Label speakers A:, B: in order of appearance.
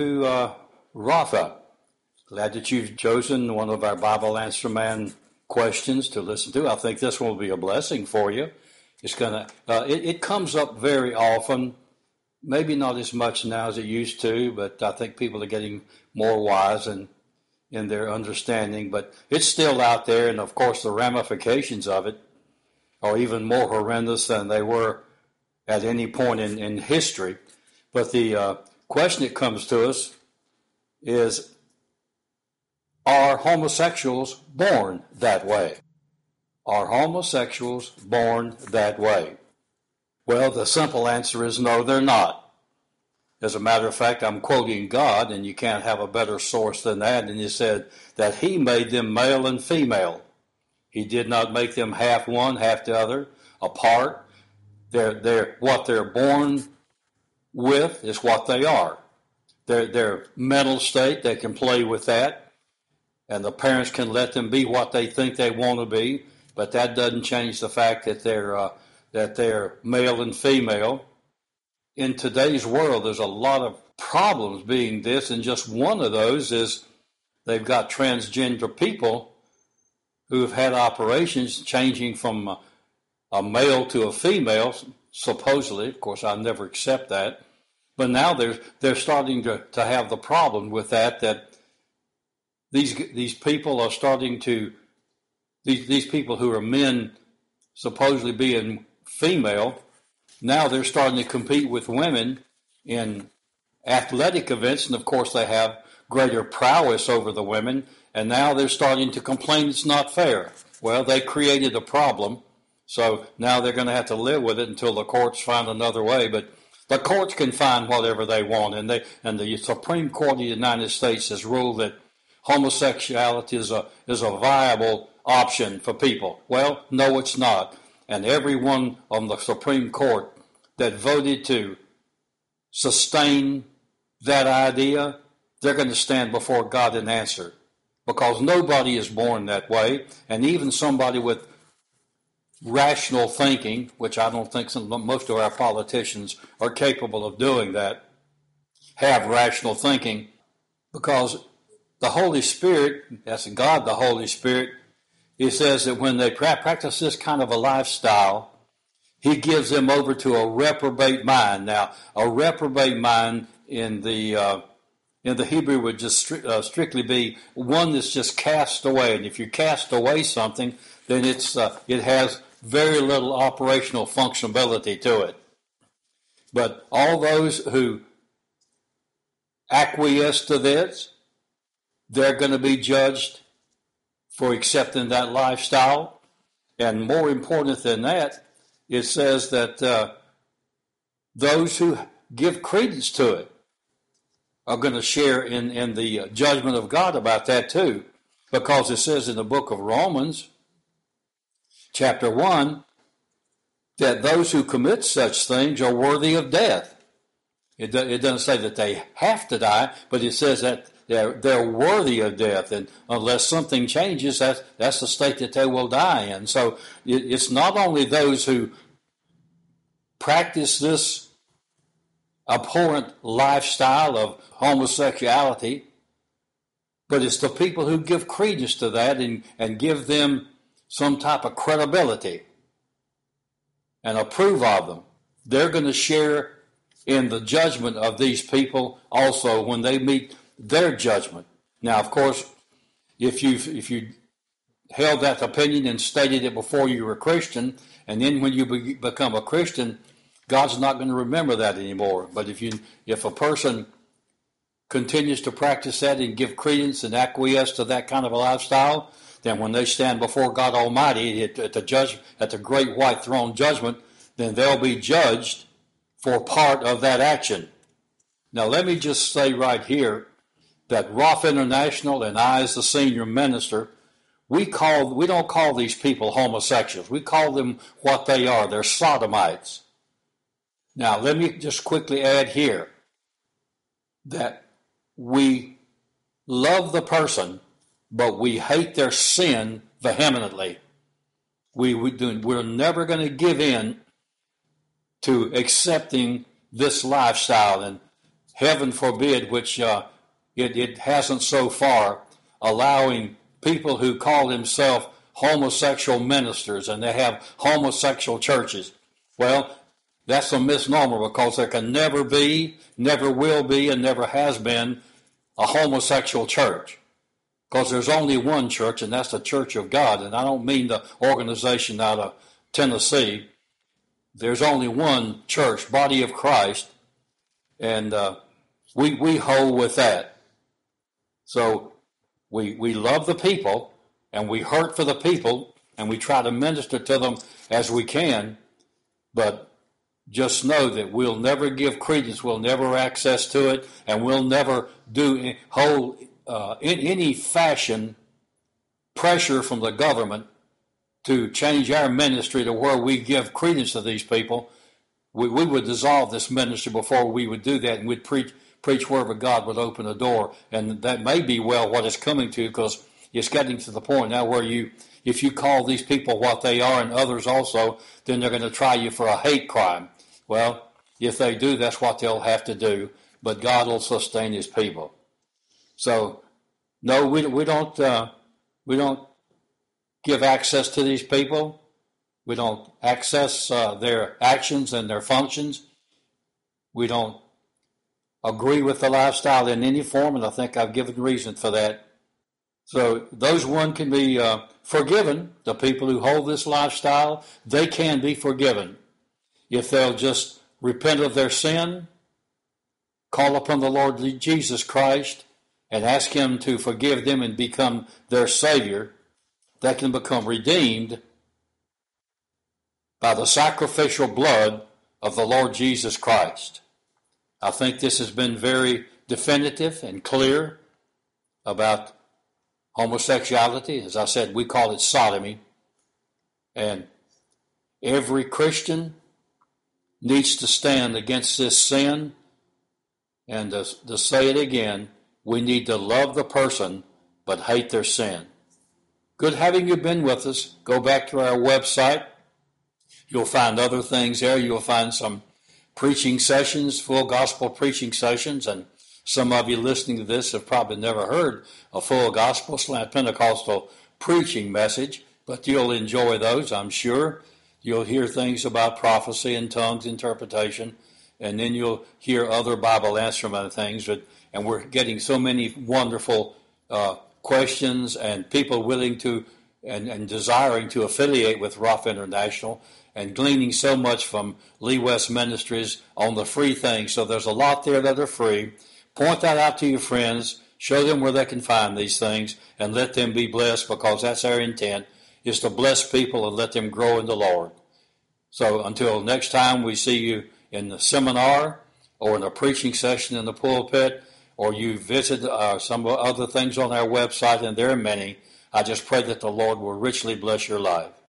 A: to uh, Rafa. Glad that you've chosen one of our Bible Answer Man questions to listen to. I think this one will be a blessing for you. It's gonna. Uh, it, it comes up very often. Maybe not as much now as it used to, but I think people are getting more wise and in their understanding. But it's still out there, and of course, the ramifications of it are even more horrendous than they were at any point in, in history. But the uh, question that comes to us is Are homosexuals born that way? Are homosexuals born that way? Well, the simple answer is no, they're not. As a matter of fact, I'm quoting God, and you can't have a better source than that. And He said that He made them male and female. He did not make them half one, half the other, apart. They're, they're, what they're born with is what they are. Their, their mental state, they can play with that, and the parents can let them be what they think they want to be, but that doesn't change the fact that they're, uh, that they're male and female. In today's world, there's a lot of problems being this, and just one of those is they've got transgender people who have had operations changing from a, a male to a female, supposedly. Of course, I never accept that. But now they're they're starting to, to have the problem with that that these these people are starting to these these people who are men supposedly being female now they're starting to compete with women in athletic events and of course they have greater prowess over the women and now they're starting to complain it's not fair. Well, they created a problem, so now they're going to have to live with it until the courts find another way. But the courts can find whatever they want, and they and the Supreme Court of the United States has ruled that homosexuality is a is a viable option for people. Well, no, it's not, and everyone on the Supreme Court that voted to sustain that idea, they're going to stand before God and answer because nobody is born that way, and even somebody with rational thinking, which I don't think some, most of our politicians are capable of doing that, have rational thinking, because the Holy Spirit, that's God, the Holy Spirit, he says that when they practice this kind of a lifestyle, he gives them over to a reprobate mind. Now, a reprobate mind in the uh, in the Hebrew would just stri- uh, strictly be one that's just cast away. And if you cast away something, then it's uh, it has very little operational functionality to it. But all those who acquiesce to this, they're going to be judged for accepting that lifestyle. And more important than that, it says that uh, those who give credence to it are going to share in, in the judgment of God about that too. Because it says in the book of Romans, chapter 1, that those who commit such things are worthy of death. It, do, it doesn't say that they have to die, but it says that they're, they're worthy of death. And unless something changes, that's, that's the state that they will die in. So it, it's not only those who practice this abhorrent lifestyle of homosexuality, but it's the people who give credence to that and, and give them some type of credibility and approve of them. They're going to share in the judgment of these people also when they meet their judgment. Now, of course, if you if you held that opinion and stated it before you were a Christian, and then when you be, become a Christian, God's not going to remember that anymore. But if you if a person continues to practice that and give credence and acquiesce to that kind of a lifestyle, then when they stand before God Almighty at, the judge at the great white throne judgment, then they'll be judged for part of that action. Now let me just say right here that Roth International and I as the senior minister, we call we don't call these people homosexuals. We call them what they are. They're sodomites. Now, let me just quickly add here that we love the person, but we hate their sin vehemently. We, we do, we're never going to give in to accepting this lifestyle and heaven forbid, which uh, it, it hasn't so far, allowing people who call themselves homosexual ministers and they have homosexual churches. Well, that's a misnomer because there can never be, never will be, and never has been a homosexual church. Because there's only one church, and that's the Church of God. And I don't mean the organization out of Tennessee. There's only one church, body of Christ, and uh, we we hold with that. So we we love the people, and we hurt for the people, and we try to minister to them as we can, but just know that we'll never give credence, we'll never access to it, and we'll never do hold uh, in any fashion pressure from the government to change our ministry to where we give credence to these people. We, we would dissolve this ministry before we would do that, and we'd preach preach wherever God would open a door, and that may be well what it's coming to because it's getting to the point now where you, if you call these people what they are and others also, then they're going to try you for a hate crime. Well, if they do, that's what they'll have to do. But God will sustain His people. So, no, we we don't uh, we don't give access to these people. We don't access uh, their actions and their functions. We don't agree with the lifestyle in any form, and I think I've given reason for that. So those one can be uh, forgiven. The people who hold this lifestyle, they can be forgiven if they'll just repent of their sin, call upon the Lord Jesus Christ, and ask Him to forgive them and become their Savior. that can become redeemed by the sacrificial blood of the Lord Jesus Christ. I think this has been very definitive and clear about homosexuality. As I said, we call it sodomy. And every Christian needs to stand against this sin. And to, to say it again, we need to love the person but hate their sin. Good having you been with us. Go back to our website. You'll find other things there. You'll find some preaching sessions, full gospel preaching sessions, and some of you listening to this have probably never heard a full gospel slant Pentecostal preaching message, but you'll enjoy those, I'm sure. You'll hear things about prophecy and tongues interpretation, and then you'll hear other Bible instrument things. But, and we're getting so many wonderful uh, questions and people willing to and, and desiring to affiliate with Rough International and gleaning so much from Lee West Ministries on the free things. So there's a lot there that are free. Point that out to your friends. Show them where they can find these things and let them be blessed because that's our intent is to bless people and let them grow in the Lord. So until next time we see you in the seminar or in a preaching session in the pulpit or you visit uh, some other things on our website, and there are many, I just pray that the Lord will richly bless your life.